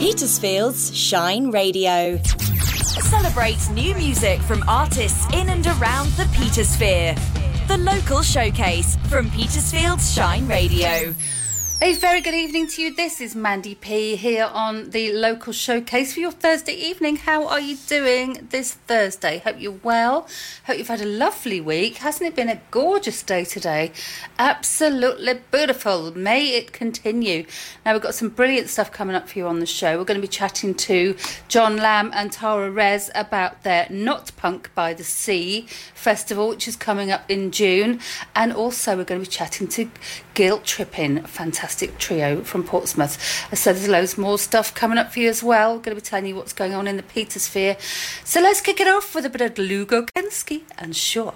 Petersfield's Shine Radio. Celebrate new music from artists in and around the Petersphere. The local showcase from Petersfield's Shine Radio. A very good evening to you. This is Mandy P here on the local showcase for your Thursday evening. How are you doing this Thursday? Hope you're well. Hope you've had a lovely week. Hasn't it been a gorgeous day today? Absolutely beautiful. May it continue. Now, we've got some brilliant stuff coming up for you on the show. We're going to be chatting to Jon Lamb and Tara Rez about their Not Punk by the Sea festival, which is coming up in June. And also, we're going to be chatting to Guilt Trippin', fantastic trio from Portsmouth. So there's loads more stuff coming up for you as well. Going to be telling you what's going on in the Petersphere. So let's kick it off with a bit of Lugo Kensky and Sure.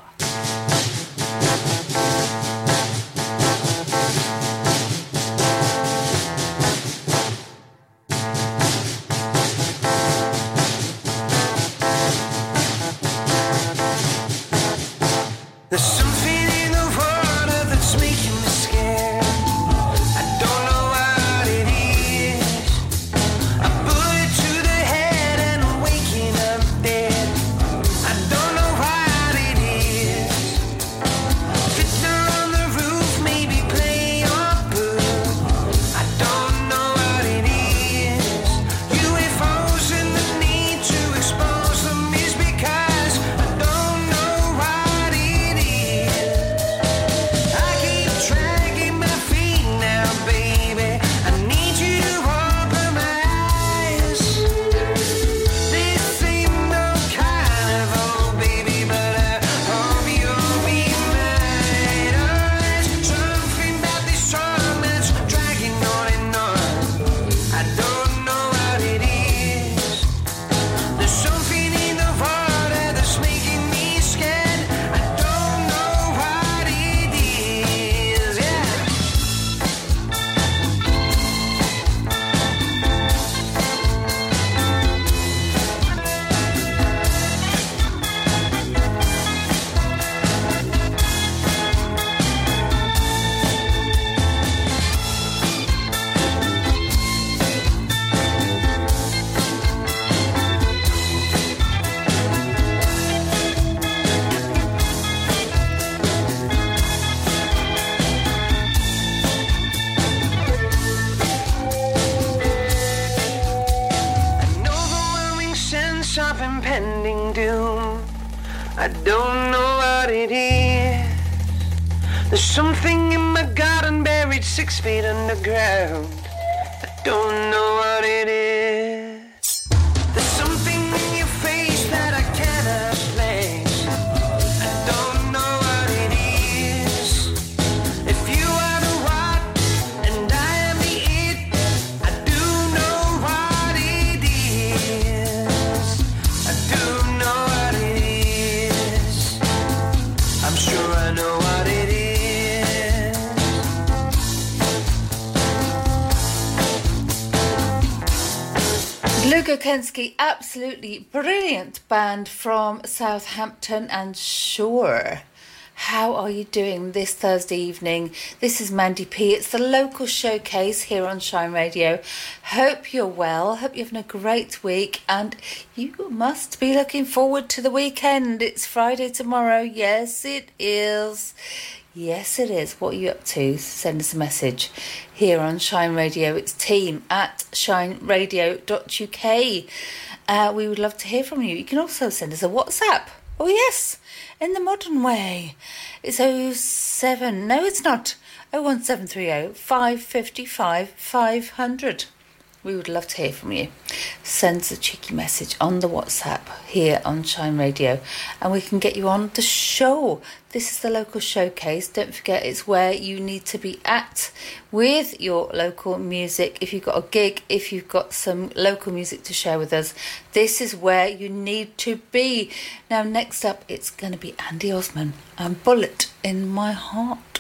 Kensky, absolutely brilliant band from Southampton and Sure. How are you doing this Thursday evening? This is Mandy P. It's the local showcase here on Shine Radio. Hope you're well. Hope you're having a great week. And you must be looking forward to the weekend. It's Friday tomorrow. Yes, it is. Yes, it is. What are you up to? Send us a message here on Shine Radio. It's team at shineradio.uk. Uh, we would love to hear from you. You can also send us a WhatsApp. Oh, yes, in the modern way. It's 07. No, it's not. 01730 555 500. We would love to hear from you. Send us a cheeky message on the WhatsApp here on Shine Radio and we can get you on the show. This is the local showcase. Don't forget, it's where you need to be at with your local music. If you've got a gig, if you've got some local music to share with us, this is where you need to be. Now, next up, it's going to be Andy Osmond and Bullet in My Heart.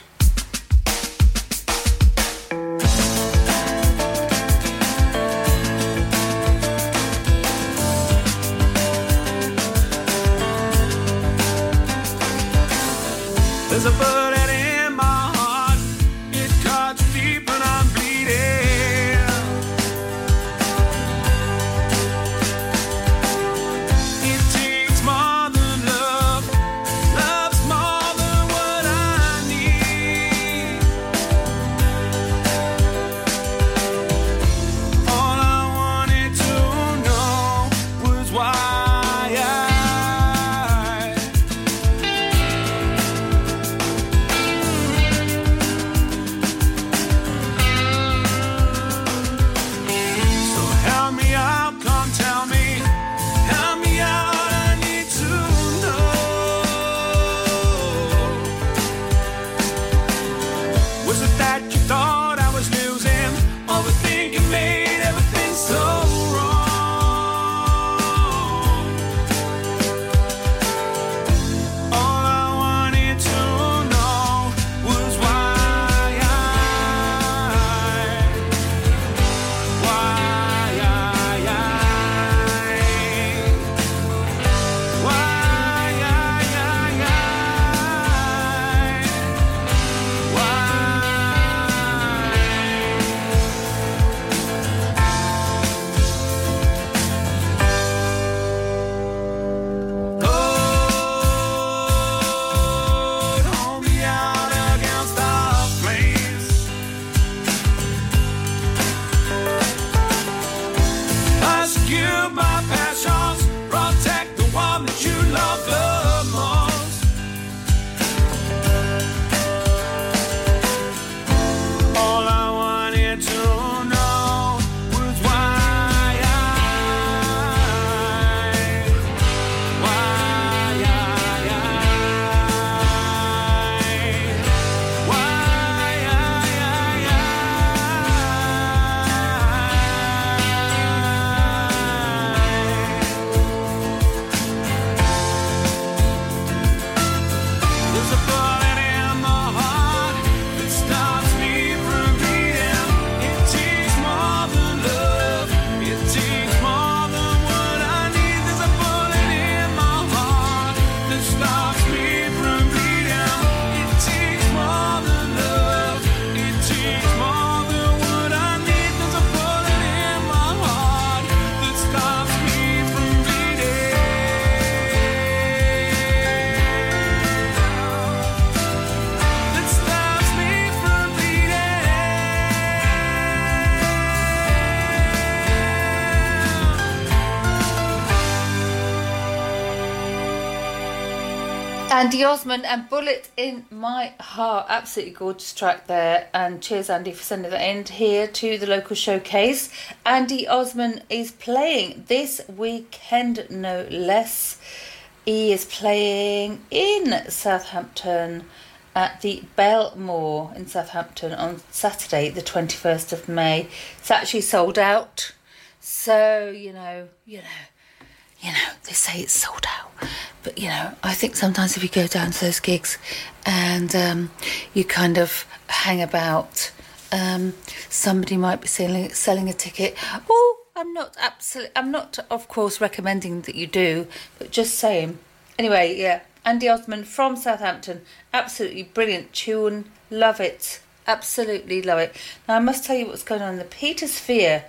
There's bullet in my heart. It cuts deep and I'm bleeding. It takes more than love. Love's more than what I need. All I wanted to know was why. Andy Osmond and Bullet in My Heart. Absolutely gorgeous track there. And cheers, Andy, for sending that in here to the local showcase. Andy Osmond is playing this weekend, no less. He is playing in Southampton at the Belmore in Southampton on Saturday, the 21st of May. It's actually sold out. So, you know, you know you know, they say it's sold out. But, you know, I think sometimes if you go down to those gigs and um, you kind of hang about, um, somebody might be selling, selling a ticket. Oh, I'm not absolutely, I'm not, of course, recommending that you do, but just saying. Anyway, yeah, Andy Osmond from Southampton, absolutely brilliant tune, love it, absolutely love it. Now, I must tell you what's going on in the Petersphere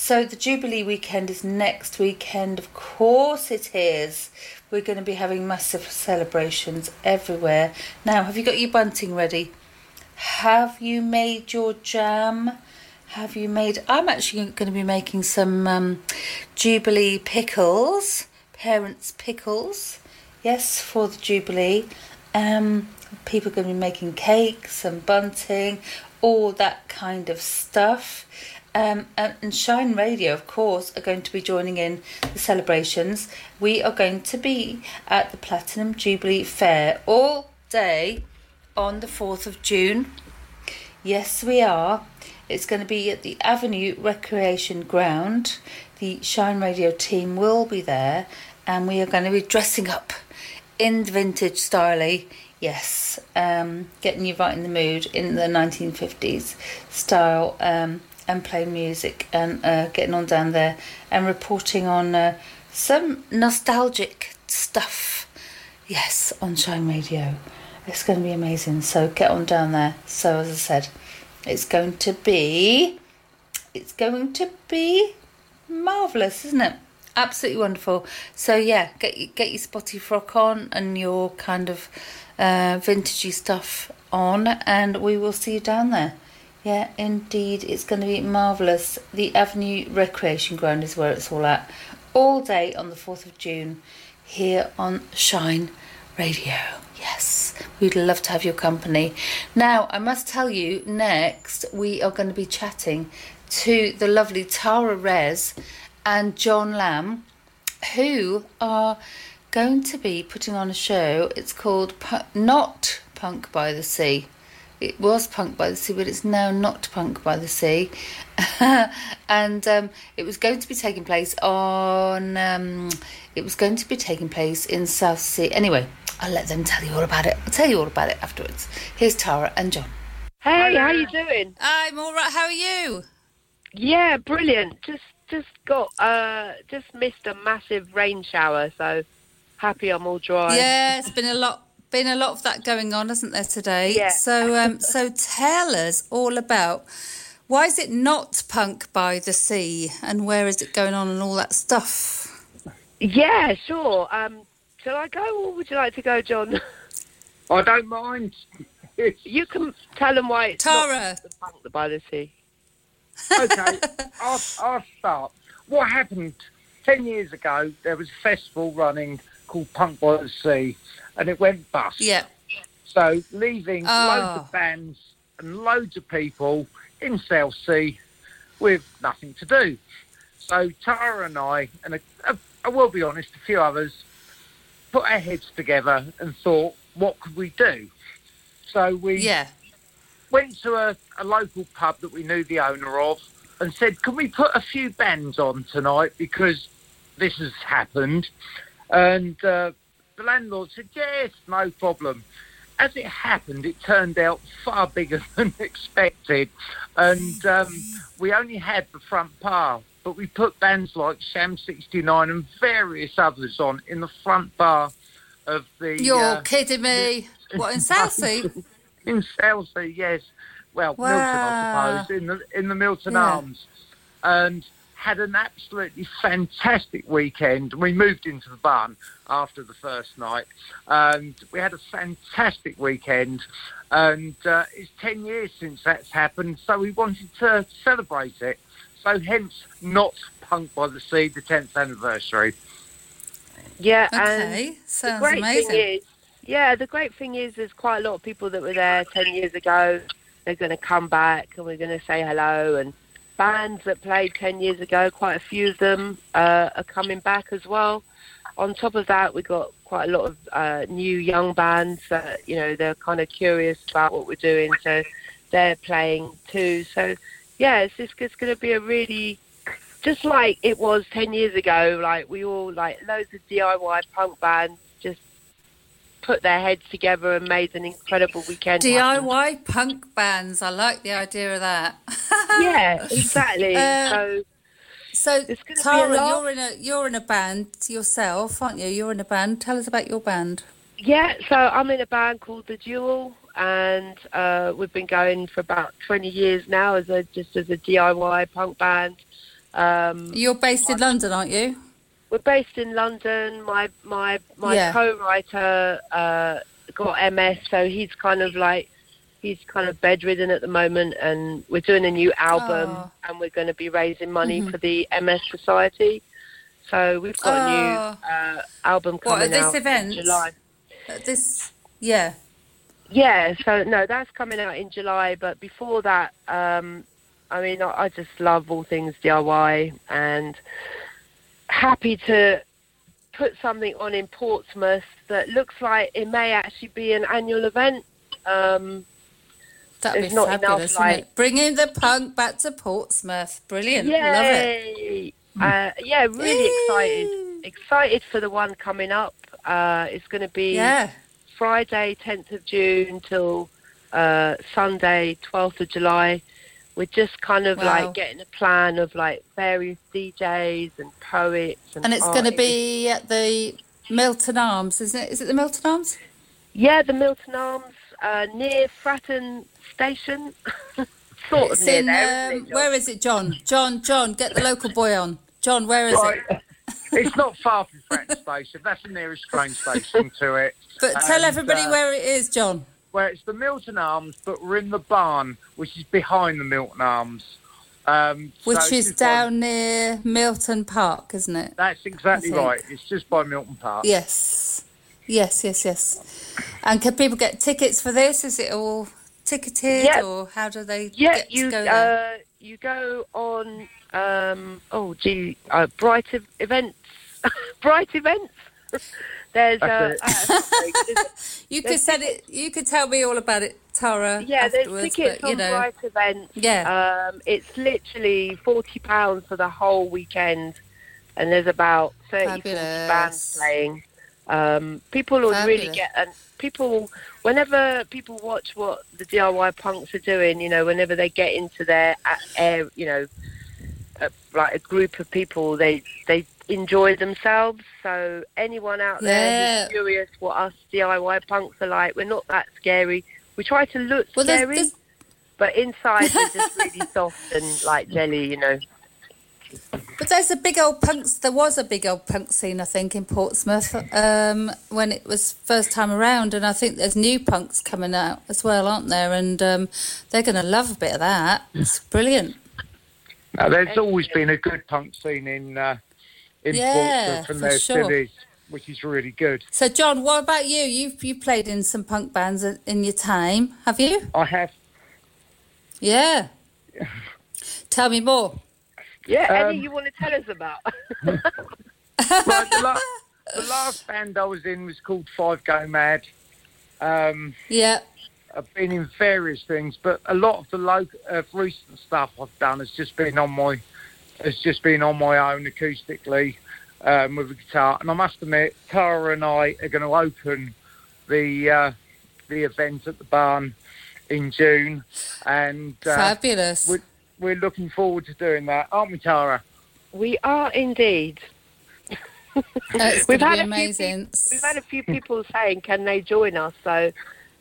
so the Jubilee weekend is next weekend. Of course it is. We're going to be having massive celebrations everywhere. Now, have you got your bunting ready? Have you made your jam? Have you made? I'm actually going to be making some um, Jubilee pickles, parents' pickles. Yes, for the Jubilee. Um, people are going to be making cakes and bunting, all that kind of stuff. Um, and Shine Radio, of course, are going to be joining in the celebrations. We are going to be at the Platinum Jubilee Fair all day on the 4th of June. Yes, we are. It's going to be at the Avenue Recreation Ground. The Shine Radio team will be there, and we are going to be dressing up in the vintage style. Yes, um, getting you right in the mood in the 1950s style. Um, and playing music and uh, getting on down there and reporting on uh, some nostalgic stuff. Yes, on Shine Radio. It's going to be amazing. So get on down there. So as I said, it's going to be, it's going to be marvelous, isn't it? Absolutely wonderful. So yeah, get get your spotty frock on and your kind of uh, vintagey stuff on, and we will see you down there. Yeah, indeed, it's going to be marvellous. The Avenue Recreation Ground is where it's all at. All day on the 4th of June here on Shine Radio. Yes, we'd love to have your company. Now, I must tell you, next we are going to be chatting to the lovely Tara Rez and Jon Lamb, who are going to be putting on a show. It's called Not Punk by the Sea it was Punk by the Sea, but it's now not Punk by the Sea. and um, it was going to be taking place on. Um, it was going to be taking place in Southsea. Anyway, I'll let them tell you all about it. I'll tell you all about it afterwards. Here's Tara and Jon. Hey, how are you doing? I'm all right. How are you? Yeah, brilliant. Just just got uh just missed a massive rain shower, so happy I'm all dry. Yeah, it's been a lot been a lot of that going on, hasn't there today? Yeah. So, um, so tell us all about why is it not punk by the sea, and where is it going on, and all that stuff. Yeah, sure. Um, shall I go, or would you like to go, Jon? I don't mind. you can tell them why it's Tara. not punk by the sea. okay, I'll, I'll start. What happened ten years ago? There was a festival running called Punk by the Sea, and it went bust. Yeah. So leaving Oh. loads of bands and loads of people in South Sea with nothing to do. So Tara and I, and a, a, I will be honest, a few others, put our heads together and thought, what could we do? So we Yeah. went to a, a local pub that we knew the owner of and said, Can we put a few bands on tonight because this has happened? And uh, the landlord said, Yes, no problem. As it happened, it turned out far bigger than expected. And um, we only had the front bar, but we put bands like Sham 69 and various others on in the front bar of the. You're uh, kidding me. What in Southsea? in Southsea, yes. Well, Milton, I suppose, in the in the Milton Yeah. Arms, and had an absolutely fantastic weekend. We moved into the barn after the first night, and we had a fantastic weekend. And uh, it's ten years since that's happened, so we wanted to celebrate it. So hence, not Punk by the Sea, the tenth anniversary. Yeah, Okay, and the sounds great amazing. thing is, yeah, the great thing is there's quite a lot of people that were there 10 years ago. They're going to come back and we're going to say hello. And bands that played 10 years ago, quite a few of them uh, are coming back as well. On top of that, we've got quite a lot of uh, new young bands that, you know, they're kind of curious about what we're doing. So they're playing too. So, yeah, it's just it's going to be a really, just like it was 10 years ago, like we all, like loads of DIY punk bands put their heads together and made an incredible weekend. happen. DIY punk bands. I like the idea of that. Yeah, exactly. Uh, so So, It's gonna be a Tara, you're in a you're in a band yourself, aren't you? You're in a band. Tell us about your band. yeah, so I'm in a band called The Duel, and uh, we've been going for about 20 years now as a just as a DIY punk band. Um, You're based in London, aren't you? We're based in London. My my my Yeah. co-writer uh, got MS, so he's kind of like he's kind of bedridden at the moment, and we're doing a new album, Oh. and we're going to be raising money for the MS Society. So we've got a Oh. new uh, album What, at coming this out event? in July. Uh, This, yeah. Yeah, so no, that's coming out in July. But before that, um, I mean, I, I just love all things DIY and happy to put something on in Portsmouth that looks like it may actually be an annual event. Um, That'd be not fabulous, enough, like-? Bringing the punk back to Portsmouth. Brilliant. Love it. Uh, yeah, really excited. Excited for the one coming up. Uh, it's going to be Yeah. Friday, 10th of June till uh, Sunday, 12th of July. We're just kind of Wow. like getting a plan of like various DJs and poets and And it's going to be at the Milton Arms, isn't it? Is it the Milton Arms? yeah the Milton Arms uh, near Fratton Station, sort It's of near in, there. um, it, where is it, Jon? Jon, Jon, get the local boy on. Jon, where is Right. it? it's not far from Fratton Station. That's the nearest train station to it. But tell everybody uh, where it is, Jon. Where it's the Milton Arms, but we're in the barn, which is behind the Milton Arms. Um, Which it's is just by- down near Milton Park, isn't it? That's exactly right. It's just by Milton Park. Yes. Yes, yes, yes. And can people get tickets for this? Is it all ticketed or how do they Yeah, get you to go there? uh, you go on um, oh gee uh, bright events, bright events. There's uh, there's- you could send it you could tell me all about it, Tara. yeah, there's tickets but, on know. bright events. Yeah. um, it's literally forty pounds for the whole weekend, and there's about 30, bands playing. Um, people would really get and people whenever people watch what the DIY punks are doing, you know, whenever they get into their air, you know, a, like a group of people, they they enjoy themselves. So anyone out there Yeah. who's curious what us DIY punks are like, we're not that scary. We try to look Well, there's- scary, there's- but inside we're just really soft and like jelly, you know. But there's a big old punks. There was a big old punk scene, I think, in Portsmouth um, when it was first time around, and I think there's new punks coming out as well, aren't there? And um, they're going to love a bit of that. It's brilliant. Now, there's always been a good punk scene in uh, in Yeah, Portsmouth, and for sure. still which is really good. So, Jon, what about you? You've you played in some punk bands in- in your time, have you? I have Yeah. Tell me more. Yeah, Um, any you want to tell us about? Well, the, la- the last band I was in was called Five Go Mad. Um, Yeah. I've been in various things, but a lot of the local, uh, recent stuff I've done has just been on my has just been on my own acoustically um, with a guitar. And I must admit, Tara and I are going to open the uh, the event at the barn in June, and uh, Fabulous. we're, we're looking forward to doing that, aren't we, Tara? we are indeed. It's We've had to be a few amazing. We've had a few people saying, "Can they join us?" So,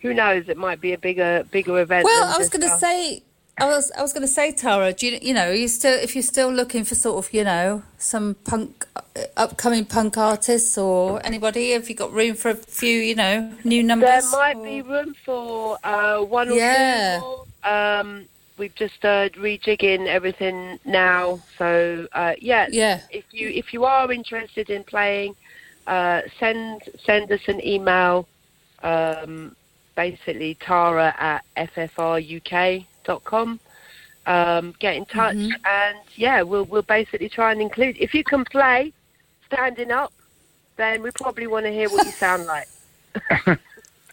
who knows? It might be a bigger, bigger event. Well, I was going to say, I was, I was going to say, Tara, do you, you know, you still, if you're still looking for sort of, you know, some punk, uh, upcoming punk artists or anybody, have you got room for a few, you know, new numbers? there might or- be room for uh, one or Yeah. two. Um, we've just uh, rejigging everything now, so uh, yeah. Yeah. If you if you are interested in playing, uh, send send us an email um, basically Tara at ffruk.com. Um, get in touch, and yeah, we'll we'll basically try and include. If you can play standing up, then we probably want to hear what you sound like.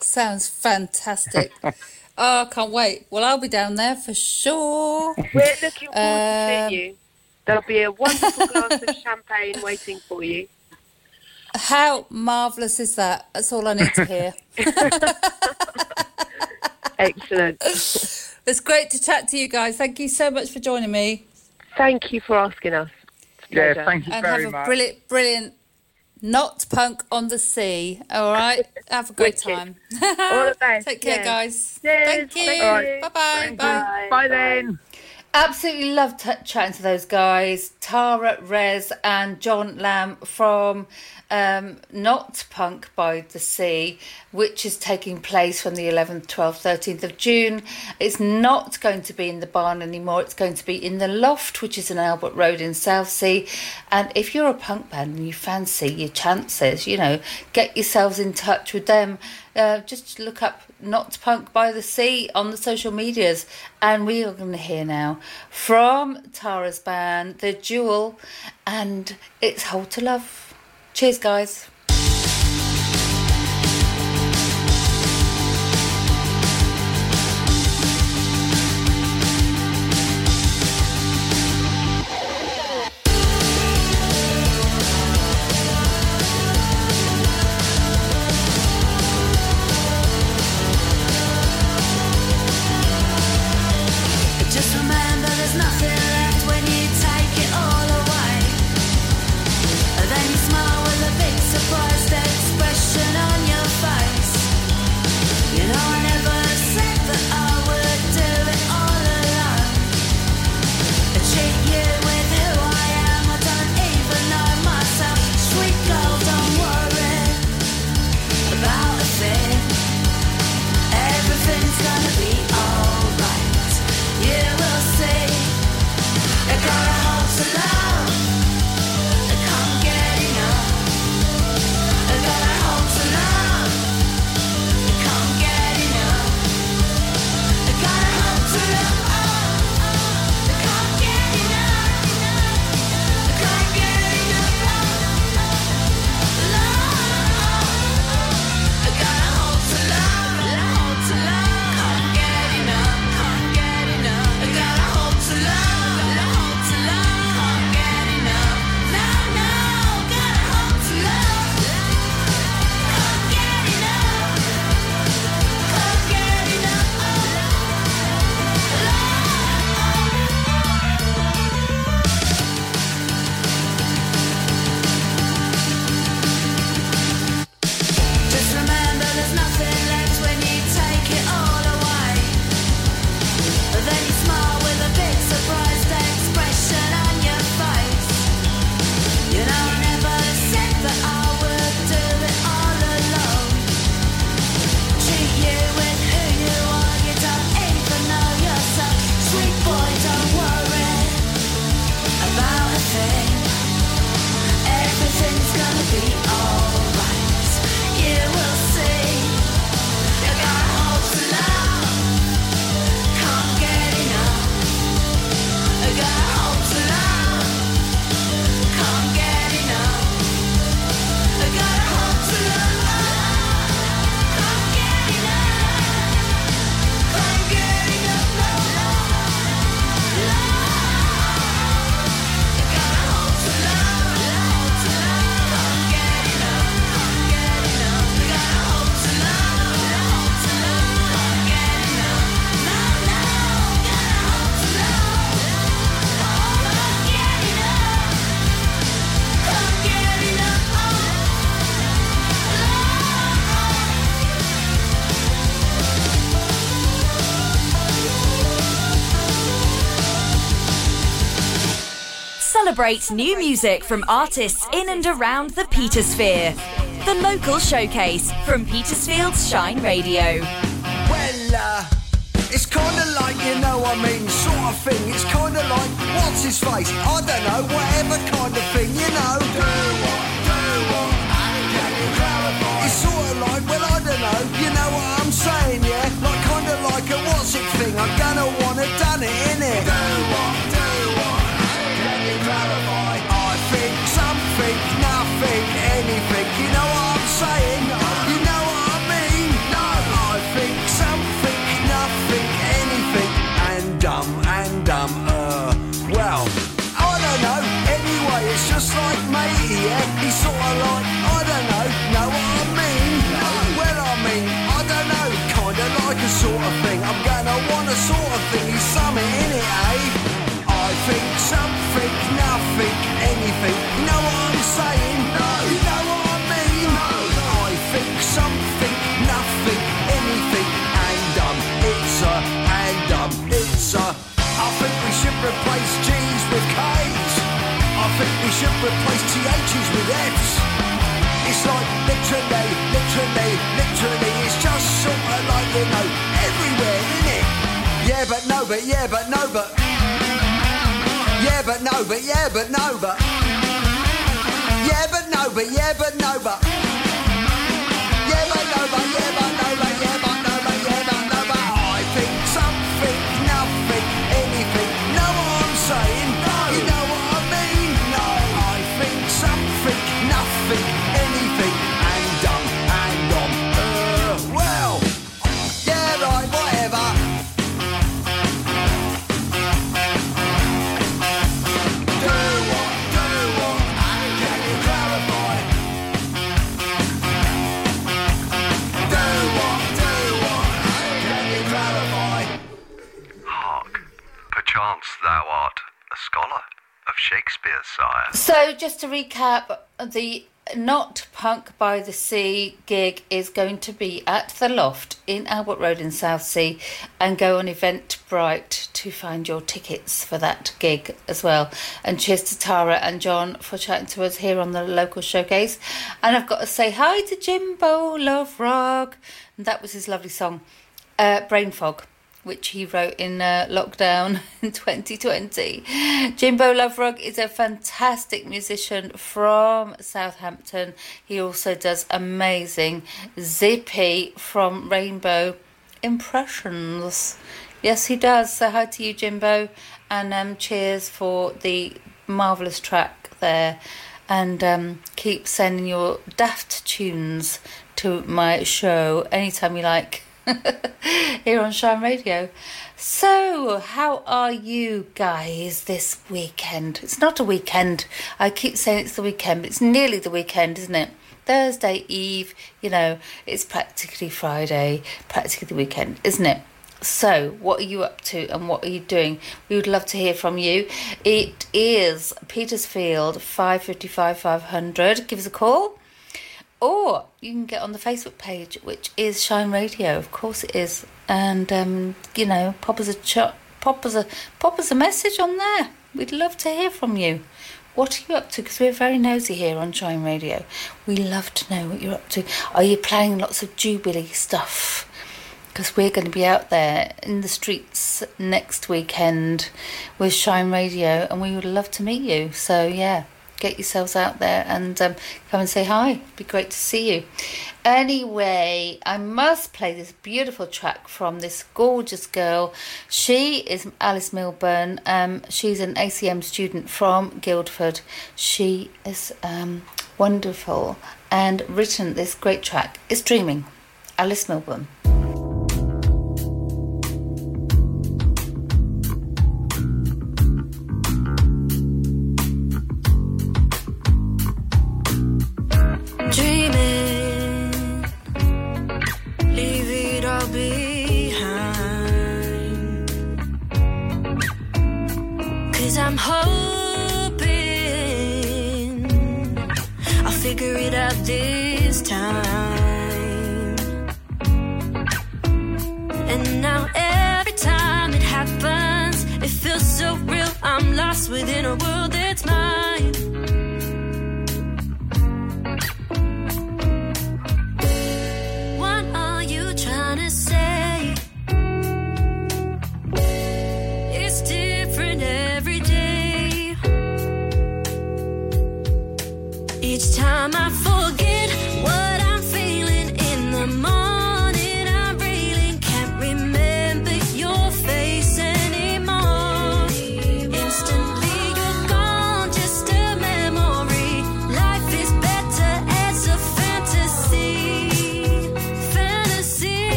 Sounds fantastic. oh, I can't wait. Well, I'll be down there for sure. We're looking forward to Um, seeing you. There'll be a wonderful glass of champagne waiting for you. How marvellous is that? That's all I need to hear. Excellent. It's great to chat to you guys. Thank you so much for joining me. Thank you for asking us. Yeah, thank you And very much. And have a brilliant, brilliant not punk on the sea. All right. Have a great time. All the best. Take care, yeah. guys. Cheers. Thank you. Thank you. Bye bye. Thank Bye. you. Bye. Bye Bye. then. Absolutely loved t- chatting to those guys, Tara, Rez, and Jon Lamb from um, Not Punk by the Sea, which is taking place from the 11th, 12th, 13th of June. It's not going to be in the barn anymore, it's going to be in the Loft, which is in Albert Road in Southsea. And if you're a punk band and you fancy your chances, you know, get yourselves in touch with them. Uh, just look up Not Punk by the Sea on the social medias. And we are going to hear now from Tara's band, The Duel, and it's Hold to Love. Cheers, guys. celebrates new music from artists in and around the Petersphere. The local showcase from Petersfield's Shine Radio. Well, uh, it's kind of like, you know what I mean, sort of thing. It's kind of like, what's his face? I don't know, whatever kind of thing, you know. Do what, do what, and can you clarify? It's sort of like, well, I don't know, you know what I'm saying, yeah? Like, kind of like a what's it thing. I'm gonna wanna done it, innit? Do what, anything. Should replace TH's with F's. It's like literally, literally, literally. It's just sort of like you know everywhere, innit? Yeah, but no, but yeah, but no, but. Yeah, but no, but yeah, but no, but. Yeah, but no, but yeah, but no, but. Yeah, but no, but yeah, but no, but Sire. So, just to recap, the Not Punk by the Sea gig is going to be at the Loft in Albert Road in Southsea and go on Eventbrite to find your tickets for that gig as well. And cheers to Tara and Jon for chatting to us here on the local showcase. And I've got to say hi to Jimbo Love Rock. And that was his lovely song, uh, Brain Fog which he wrote in uh, lockdown in 2020. Jimbo Loverug is a fantastic musician from Southampton. He also does amazing Zippy from Rainbow Impressions. Yes, he does. So hi to you, Jimbo, and um, cheers for the marvelous track there. And um, keep sending your daft tunes to my show anytime you like here on Shine Radio. So, how are you guys this weekend? It's not a weekend. I keep saying it's the weekend, but it's nearly the weekend, isn't it? Thursday Eve, you know, it's practically Friday, practically the weekend, isn't it? So, what are you up to and what are you doing? We would love to hear from you. It is Petersfield 555 500. Give us a call. Or you can get on the Facebook page, which is Shine Radio. Of course it is. And, um, you know, pop us a, pop, us a, pop us a message on there. We'd love to hear from you. What are you up to? Because we're very nosy here on Shine Radio. We love to know what you're up to. Are you planning lots of Jubilee stuff? Because we're going to be out there in the streets next weekend with Shine Radio and we would love to meet you. So, yeah, get yourselves out there and um, come and say hi. It'd be great to see you. Anyway, I must play this beautiful track from this gorgeous girl. She is Alice Milburn. Um, she's an ACM student from Guildford. She is um, wonderful and written this great track. It's Dreaming. Alice Milburn.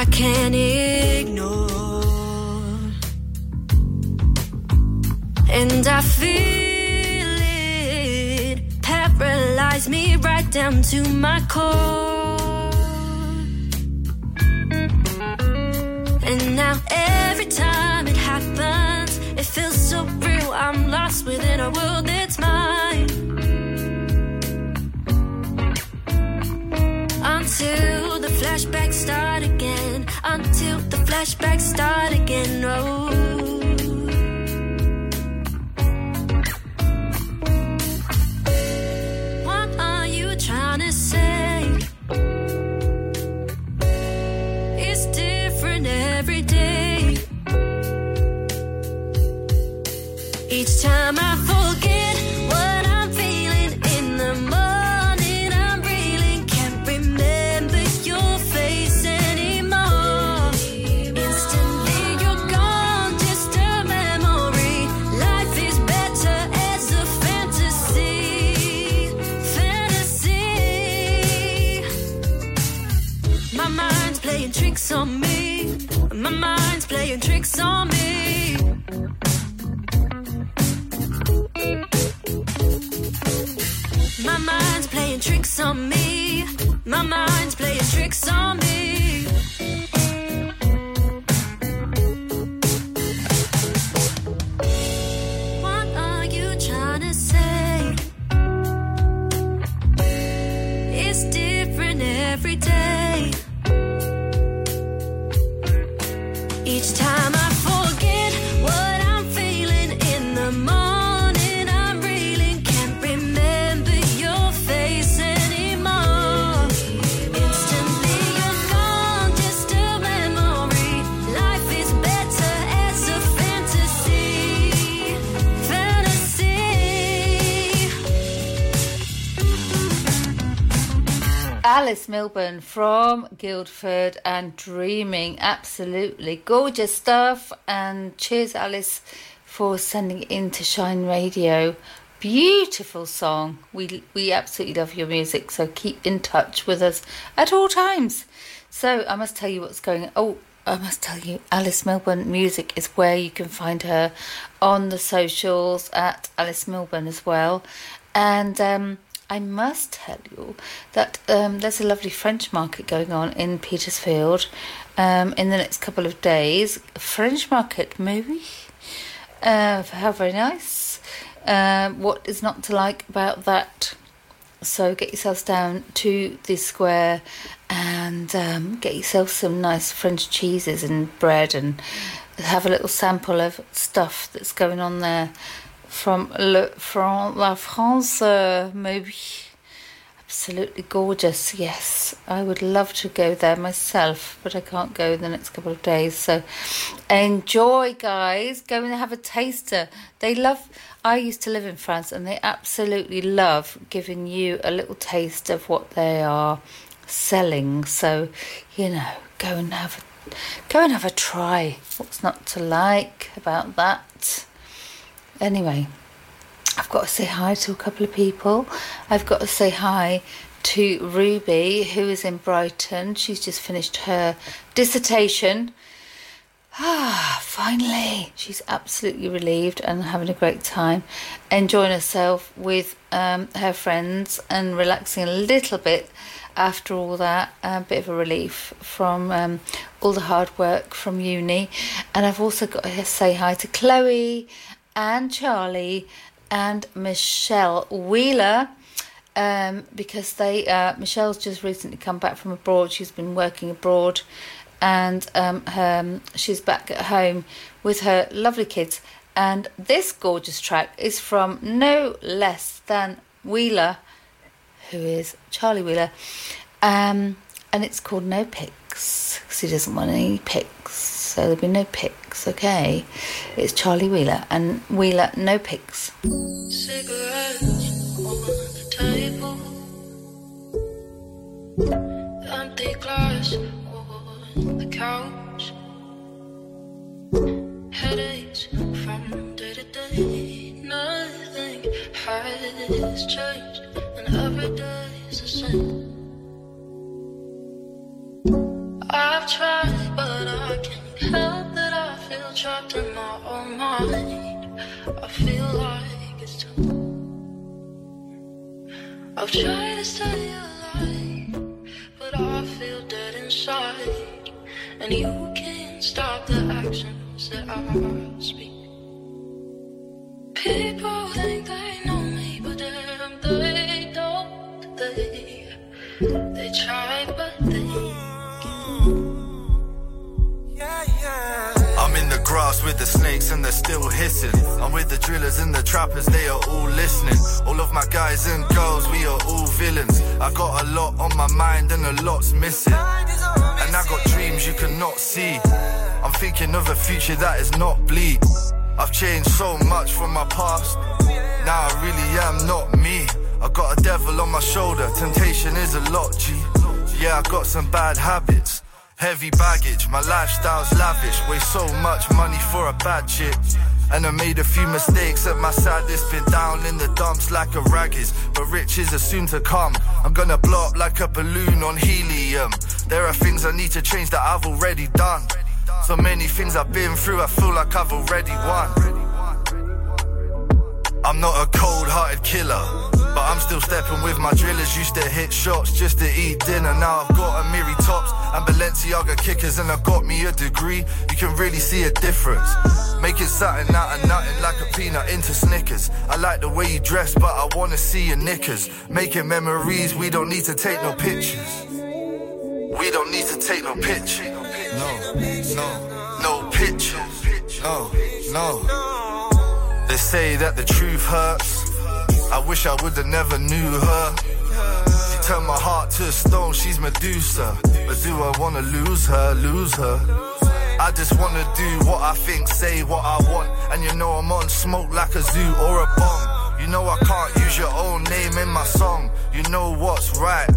I can't ignore. And I feel it paralyze me right down to my core. And now every time it happens, it feels so real. I'm lost within a world flashbacks start again. Oh. Tricks on me. My mind's playing tricks on me. My mind's playing tricks on me. What are you trying to say? It's different every day. Alice Milburn from Guildford and Dreaming. Absolutely gorgeous stuff. And cheers, Alice, for sending it in to Shine Radio. Beautiful song. We we absolutely love your music, so keep in touch with us at all times. So I must tell you what's going. Oh, I must tell you, Alice Milburn Music is where you can find her on the socials at Alice Milburn as well, and. um I must tell you that um, there's a lovely French market going on in Petersfield um, in the next couple of days. French market, maybe? Uh, how very nice. Um, what is not to like about that? So get yourselves down to the square and um, get yourself some nice French cheeses and bread and have a little sample of stuff that's going on there from Le, from La France, uh, maybe. Absolutely gorgeous, yes. I would love to go there myself, but I can't go in the next couple of days. So enjoy, guys. Go and have a taster. They love, I used to live in France and they absolutely love giving you a little taste of what they are selling. So, you know, go and have a, go and have a try. What's not to like about that? Anyway, I've got to say hi to a couple of people. I've got to say hi to Ruby, who is in Brighton. She's just finished her dissertation. Ah, finally. She's absolutely relieved and having a great time, enjoying herself with um, her friends and relaxing a little bit after all that. A bit of a relief from um, all the hard work from uni. And I've also got to say hi to Chloe and Charlie and Michelle Wheeler um, because they uh, Michelle's just recently come back from abroad. She's been working abroad, and um, her, um, she's back at home with her lovely kids. And this gorgeous track is from no less than Wheeler, who is Charlie Wheeler, um, and it's called No Pics because he doesn't want any pics, so there'll be no pics. Okay, it's Charlie Wheeler and Wheeler No Pics. Cigarettes on the table. Empty glass on the couch. Headaches from day to day. Nothing has changed, and every day is the same. I've tried I felt that I feel trapped in my own mind. I feel like it's too. I've tried to stay alive, but I feel dead inside. And you can't stop the actions that I speak. People think. Grass with the snakes and they're still hissing. I'm with the drillers and the trappers, they are all listening. All of my guys and girls, we are all villains. I got a lot on my mind and a lot's missing. And I got dreams you cannot see. I'm thinking of a future that is not bleak. I've changed so much from my past. Now I really am not me. I got a devil on my shoulder, temptation is a lot, G. Yeah, I got some bad habits. Heavy baggage, my lifestyle's lavish. Waste so much money for a bad chick. And I made a few mistakes at my. It's been down in the dumps like a raggis. But riches are soon to come. I'm gonna blow up like a balloon on helium. There are things I need to change that I've already done. So many things I've been through, I feel like I've already won. I'm not a cold hearted killer. But I'm still stepping with my drillers. Used to hit shots just to eat dinner. Now I've got Amiri tops and Balenciaga kickers, and I got me a degree. You can really see a difference. Making something out of nothing like a peanut into Snickers. I like the way you dress, but I wanna see your knickers. Making memories, we don't need to take no pictures. We don't need to take no picture. No, no, no pictures. No, no. They say that the truth hurts. I wish I would've never knew her. She turned my heart to stone, she's Medusa. But do I wanna lose her, lose her? I just wanna do what I think, say what I want. And you know I'm on smoke like a zoo or a bomb. You know I can't use your own name in my song. You know what's right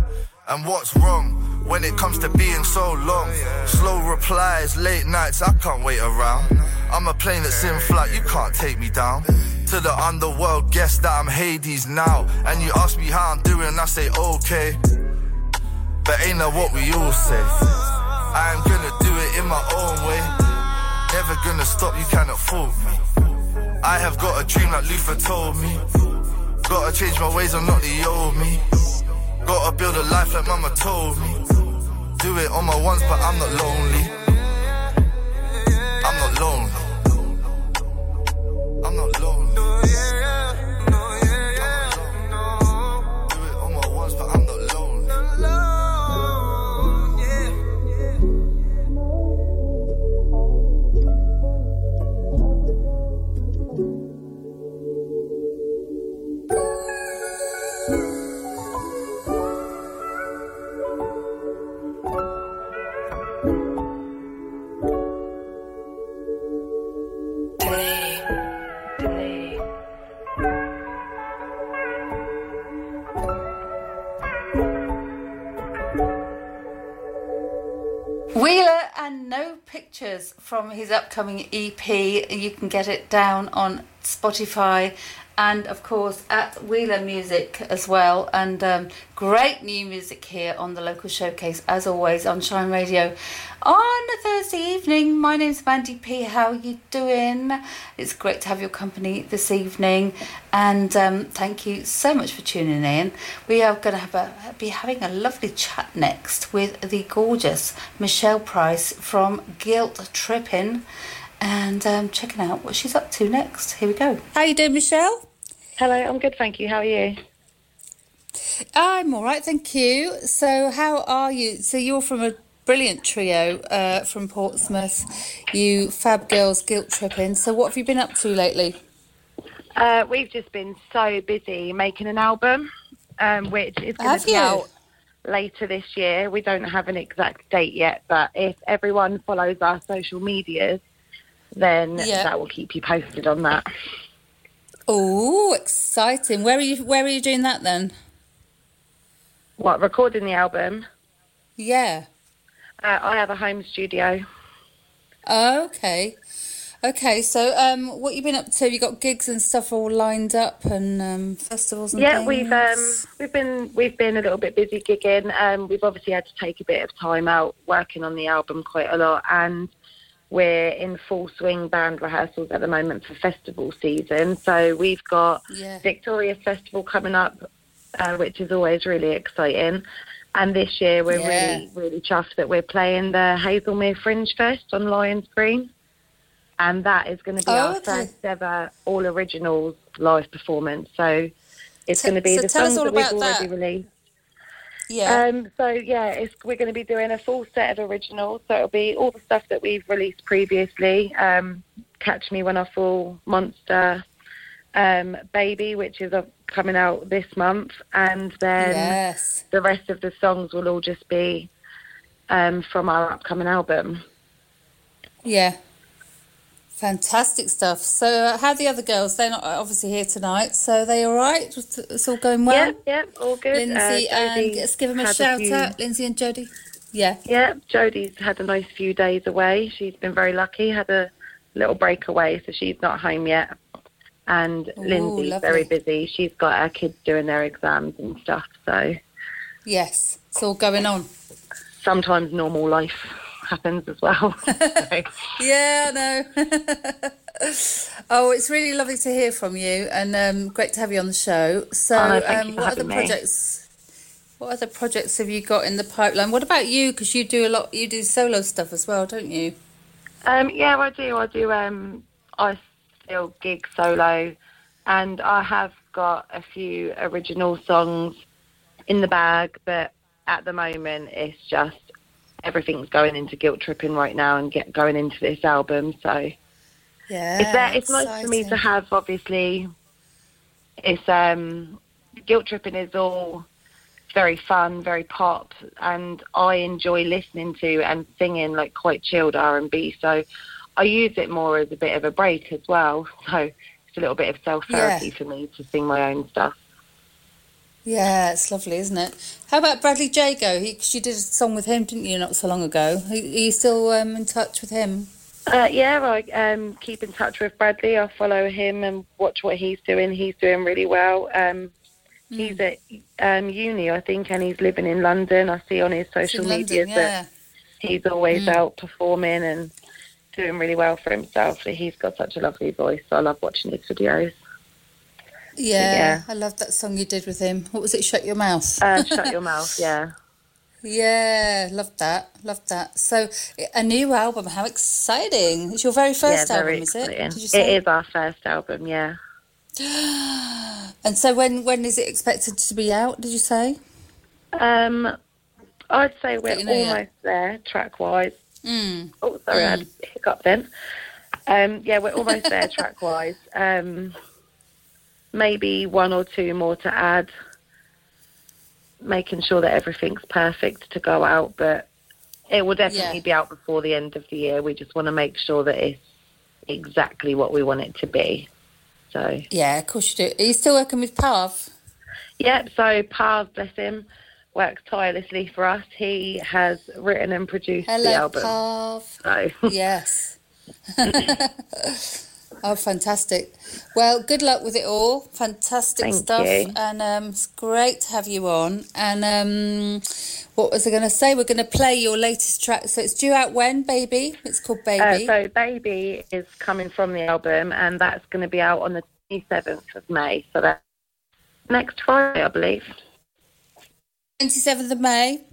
and what's wrong. When it comes to being so long, slow replies, late nights, I can't wait around. I'm a plane that's in flight, you can't take me down. To the underworld, guess that I'm Hades now. And you ask me how I'm doing, I say okay. But ain't that what we all say? I am gonna do it in my own way. Never gonna stop, you cannot fault me. I have got a dream like Luther told me. Gotta change my ways, I'm not the old me. Gotta build a life like mama told me. Do it on my ones, but I'm not lonely. I'm not lonely. I'm not lonely. From his upcoming EP. You can get it down on Spotify and, of course, at Wheeler Music as well. And um, great new music here on the local showcase, as always, on Shine Radio. On a Thursday evening, my name's Mandy P. How are you doing? It's great to have your company this evening. And um, thank you so much for tuning in. We are going to a, be having a lovely chat next with the gorgeous Michelle Price from Guilt Trippin' and um, checking out what she's up to next. Here we go. How you doing, Michelle? Hello, I'm good, thank you. How are you? I'm all right, thank you. So, how are you? So, you're from a brilliant trio uh, from Portsmouth. You Fab Girls, Guilt Trippin'. So, what have you been up to lately? Uh, we've just been so busy making an album, um, which is going to be out later this year. We don't have an exact date yet, but if everyone follows our social medias, then Yeah. that will keep you posted on that. Oh, exciting! Where are you? Where are you doing that then? What, recording the album? Yeah. Uh, I have a home studio. Oh, okay. Okay, so um, what you been up to? You got gigs and stuff all lined up, and um, festivals and Yeah, things. we've um, we've been we've been a little bit busy gigging. Um, we've obviously had to take a bit of time out working on the album quite a lot, and we're in full swing band rehearsals at the moment for festival season. So we've got Yeah. Victorious Festival coming up, uh, which is always really exciting. And this year we're Yeah. really, really chuffed that we're playing the Haslemere Fringe Fest on Lions Green. And that is going to be Oh, our okay. first ever all originals live performance. So it's Te- going to be so the songs that we've already that. released. Yeah. Um, so yeah, it's, we're going to be doing a full set of originals. So it'll be all the stuff that we've released previously. Um, Catch Me When I Fall, Monster, um, Baby, which is uh, coming out this month, and then yes. the rest of the songs will all just be um, from our upcoming album. Yeah. Fantastic stuff. So, uh, how are the other girls? They're not obviously here tonight, so they all right? It's all going well. Yep, yep, all good. Lindsay Uh, and let's give them a a shout few- out. Lindsay and Jodie. Yeah. Yeah, Jodie's had a nice few days away. She's been very lucky. Had a little break away, so she's not home yet. And Ooh, Lindsay's lovely. very busy. She's got her kids doing their exams and stuff. So Yes. It's all going on. sometimes normal life happens as well. Yeah, no. oh, it's really lovely to hear from you, and um, great to have you on the show. So, Oh, um, what other me. projects? What other projects have you got in the pipeline? What about you? Because you do a lot. You do solo stuff as well, don't you? um, yeah, I do. I do. Um, I still gig solo, and I have got a few original songs in the bag, but at the moment it's just everything's going into Guilt Trippin' right now and get going into this album. So Yeah. it's there, it's nice for me to have. Obviously, it's um, Guilt Trippin' is all very fun, very pop, and I enjoy listening to and singing like quite chilled R and B. So I use it more as a bit of a break as well. So it's a little bit of self therapy Yeah. for me to sing my own stuff. Yeah, it's lovely, isn't it? How about Bradley Jago? Because you did a song with him, didn't you, not so long ago? Are you still um, in touch with him? Uh, yeah, I um, keep in touch with Bradley. I follow him and watch what he's doing. He's doing really well. Um, He's at um, uni, I think, and he's living in London. I see on his social media that he's always Mm. out performing and doing really well for himself. He's got such a lovely voice. So I love watching his videos. Yeah, Yeah. I love that song you did with him. What was it? Shut Your Mouth. Uh, Shut Your Mouth, yeah. Yeah, loved that. Loved that. So, a new album. How exciting! It's your very first yeah, very album, is it? Did you say? It is our first album, yeah. And so, when when is it expected to be out? Did you say? Um, I'd say we're you know almost there, track wise. Mm. Oh, sorry, I had a hiccup then. Um, yeah, we're almost there track wise. Um, maybe one or two more to add, making sure that everything's perfect to go out, but it will definitely Yeah. be out before the end of the year. We just want to make sure that it's exactly what we want it to be. So, Yeah, of course you do. Are you still working with Pav? Yep, so Pav, bless him, works tirelessly for us. He has written and produced the Hello, album. Pav. So, Yes. oh, fantastic. Well, good luck with it all. Fantastic Thank stuff. you. And um, it's great to have you on. And um, what was I going to say? We're going to play your latest track. So it's due out when, baby? It's called uh, Baby. so Baby is coming from the album, and that's going to be out on the 27th of May. So that's next Friday, I believe. 27th of May.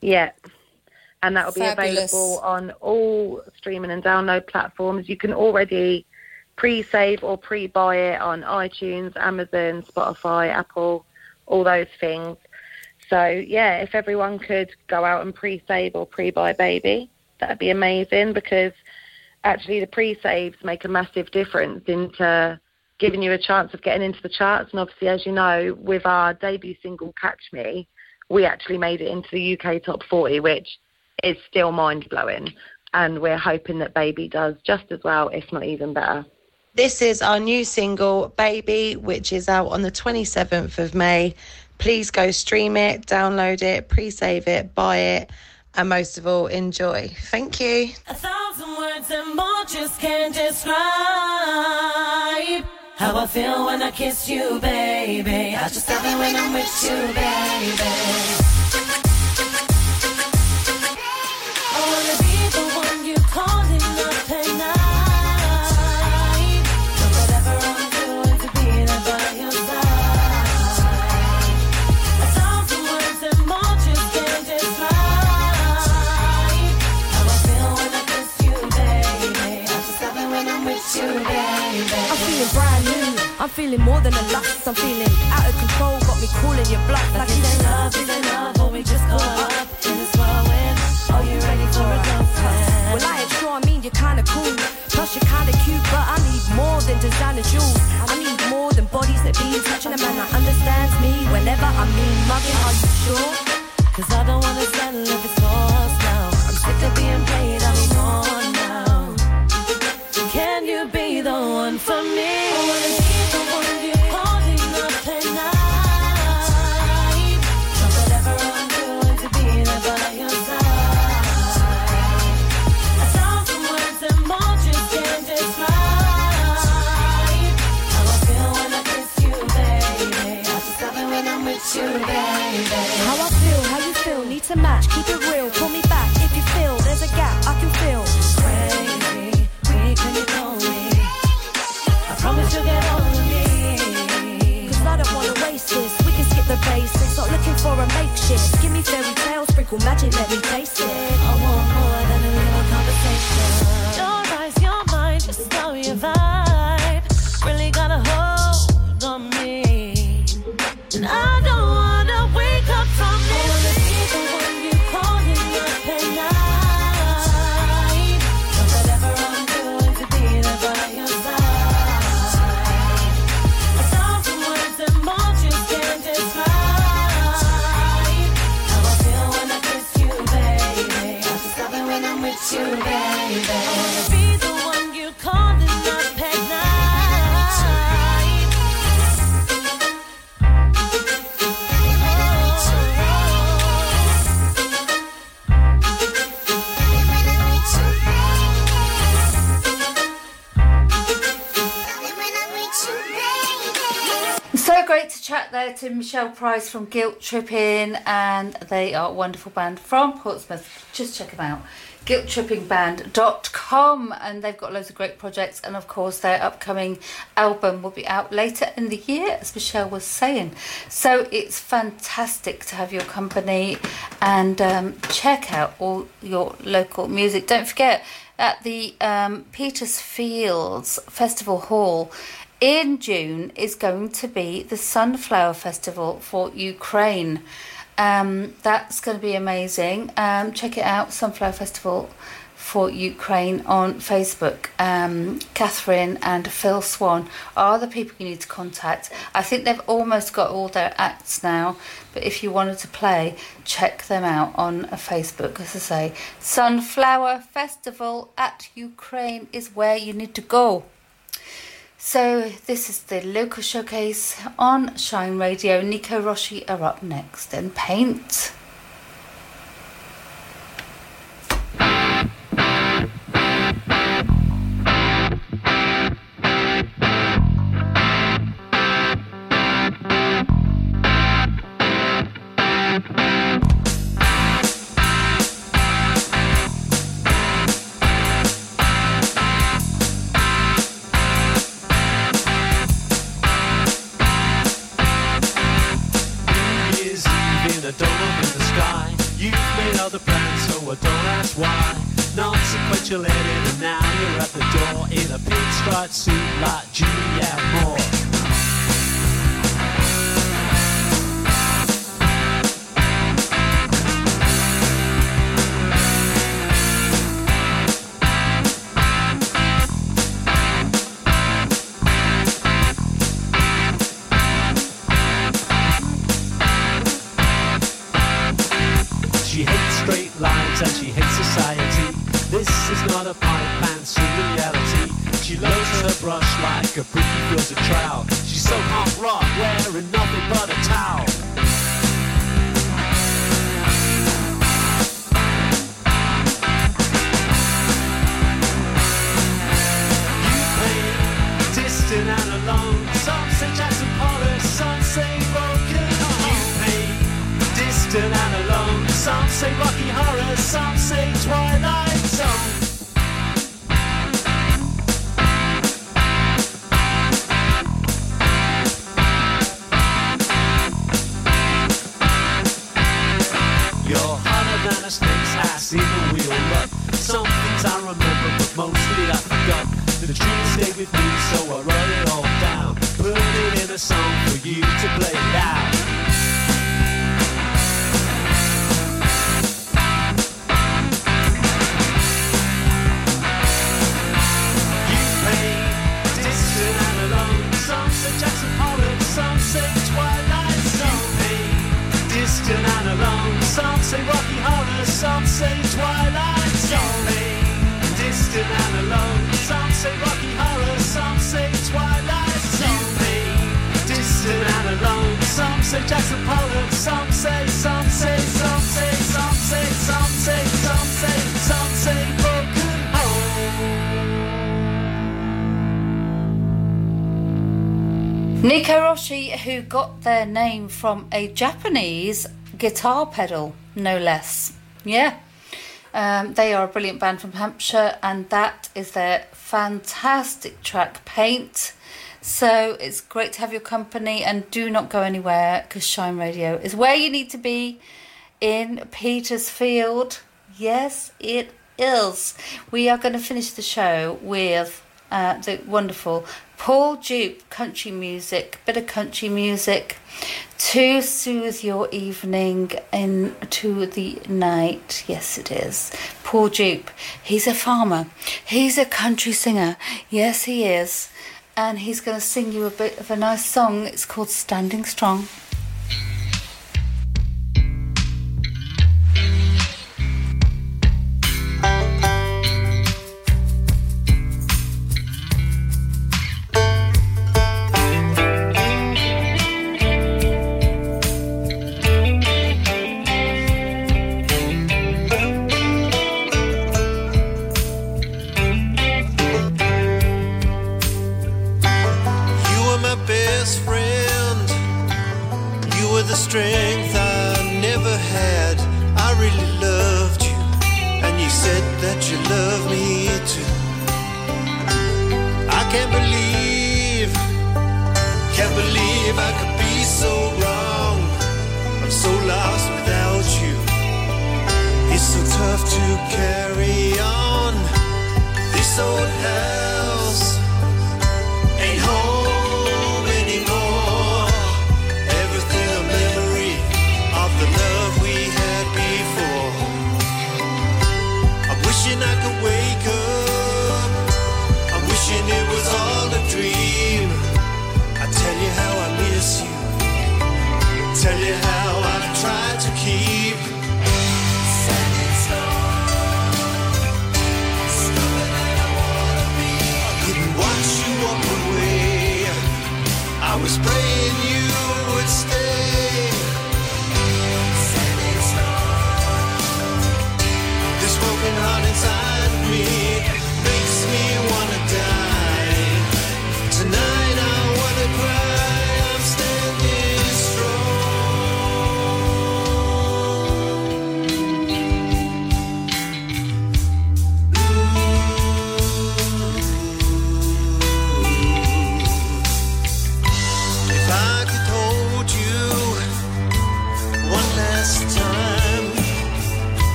Yeah. And that will be available on all streaming and download platforms. You can already pre-save or pre-buy it on iTunes, Amazon, Spotify, Apple, all those things. So yeah, if everyone could go out and pre-save or pre-buy Baby, that'd be amazing because actually the pre-saves make a massive difference into giving you a chance of getting into the charts. And obviously, as you know, with our debut single "Catch Me," we actually made it into the UK top 40, which is still mind blowing. And we're hoping that Baby does just as well, if not even better. This is our new single, Baby, which is out on the 27th of May. Please go stream it, download it, pre save it, buy it, and most of all, enjoy. Thank you. A thousand words and more just can't describe how I feel when I kiss you, baby. I just love it when I'm with you, baby. I'm feeling more than a lust. I'm feeling out of control, got me calling your bluff. Like, Is it's it love, is it love, or we just caught up in this whirlwind? Are you ready for a girlfriend? Well, I am sure I mean you're kinda cool. Plus, you're kinda cute, but I need more than designer jewels. I need more than bodies that be touching a man that understands me whenever I mean mugging. Are you sure? Cause I don't wanna settle if it's for magic, let me taste Price from Guilt Trippin', and they are a wonderful band from Portsmouth. Just check them out. guilttrippingband.com and they've got loads of great projects and of course their upcoming album will be out later in the year as Michelle was saying so it's fantastic to have your company and um, check out all your local music don't forget at the um, Petersfields Festival Hall in June is going to be the Sunflower Festival for Ukraine. Um, that's going to be amazing. Um, check it out, Sunflower Festival for Ukraine on Facebook. Um, Catherine and Phil Swan are the people you need to contact. I think they've almost got all their acts now, but if you wanted to play, check them out on Facebook. As I say, Sunflower Festival at Ukraine is where you need to go. So this is the local showcase on Shine Radio. Nico Roshi are up next and Paint. A Who got their name from a Japanese guitar pedal, no less. Yeah. Um, they are a brilliant band from Hampshire, and that is their fantastic track, Paint. So it's great to have your company, and do not go anywhere because Shine Radio is where you need to be in Petersfield. Yes, it is. We are going to finish the show with uh, the wonderful Paul Duke, country music, bit of country music to soothe your evening into the night. Yes, it is. Paul Duke, he's a farmer, he's a country singer. Yes, he is. And he's going to sing you a bit of a nice song. It's called Standing Strong.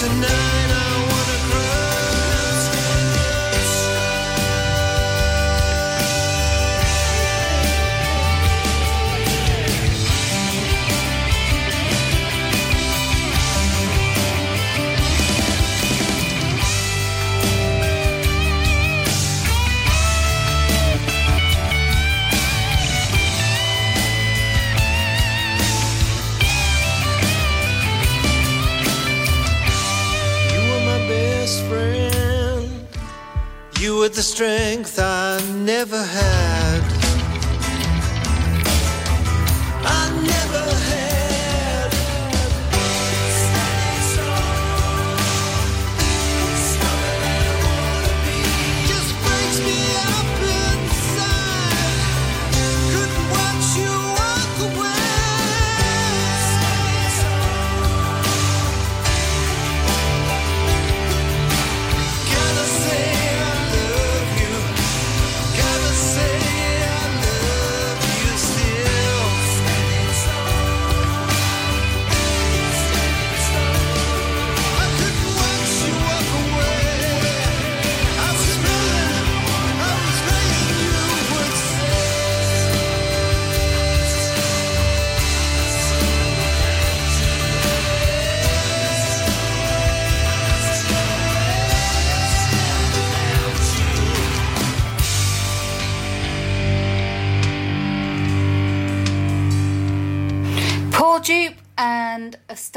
tonight. Oh I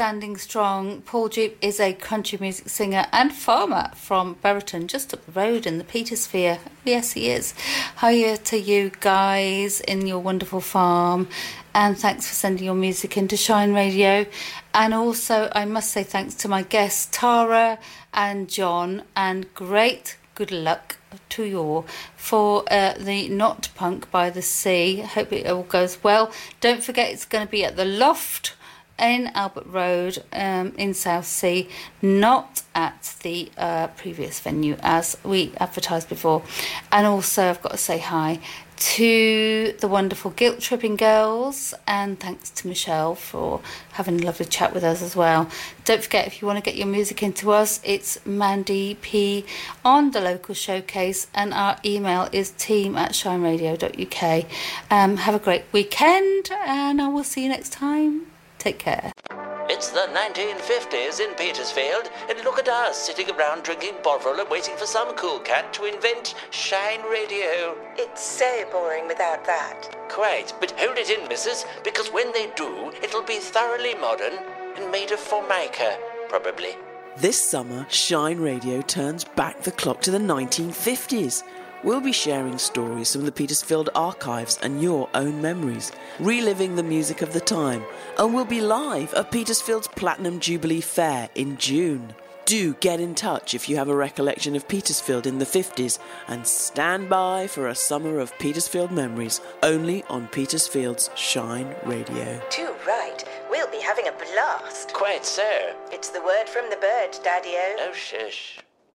Standing Strong. Paul Duke is a country music singer and farmer from Buriton, just up the road in the Petersphere. Yes, he is. Hiya to you guys in your wonderful farm, and thanks for sending your music into Shine Radio. And also, I must say thanks to my guests, Tara and Jon, and great good luck to you all for uh, the Not Punk by the Sea. Hope it all goes well. Don't forget, it's going to be at the Loft in Albert Road um, in Southsea, not at the uh, previous venue as we advertised before. And also, I've got to say hi to the wonderful Guilt Trippin' Girls, and thanks to Michelle for having a lovely chat with us as well. Don't forget, if you want to get your music into us, it's Mandy P on the local showcase, and our email is team at shineradio.uk. Um, have a great weekend, and I will see you next time. Take care. It's the 1950s in Petersfield, and look at us sitting around drinking Bovril and waiting for some cool cat to invent Shine Radio. It's so boring without that. Quite, but hold it in, missus, because when they do, it'll be thoroughly modern and made of Formica, probably. This summer, Shine Radio turns back the clock to the 1950s. We'll be sharing stories from the Petersfield archives and your own memories, reliving the music of the time, and we'll be live at Petersfield's Platinum Jubilee Fair in June. Do get in touch if you have a recollection of Petersfield in the 50s and stand by for a summer of Petersfield memories only on Petersfield's Shine Radio. Too right. We'll be having a blast. Quite so. It's the word from the bird, Daddy-O. Oh, shush.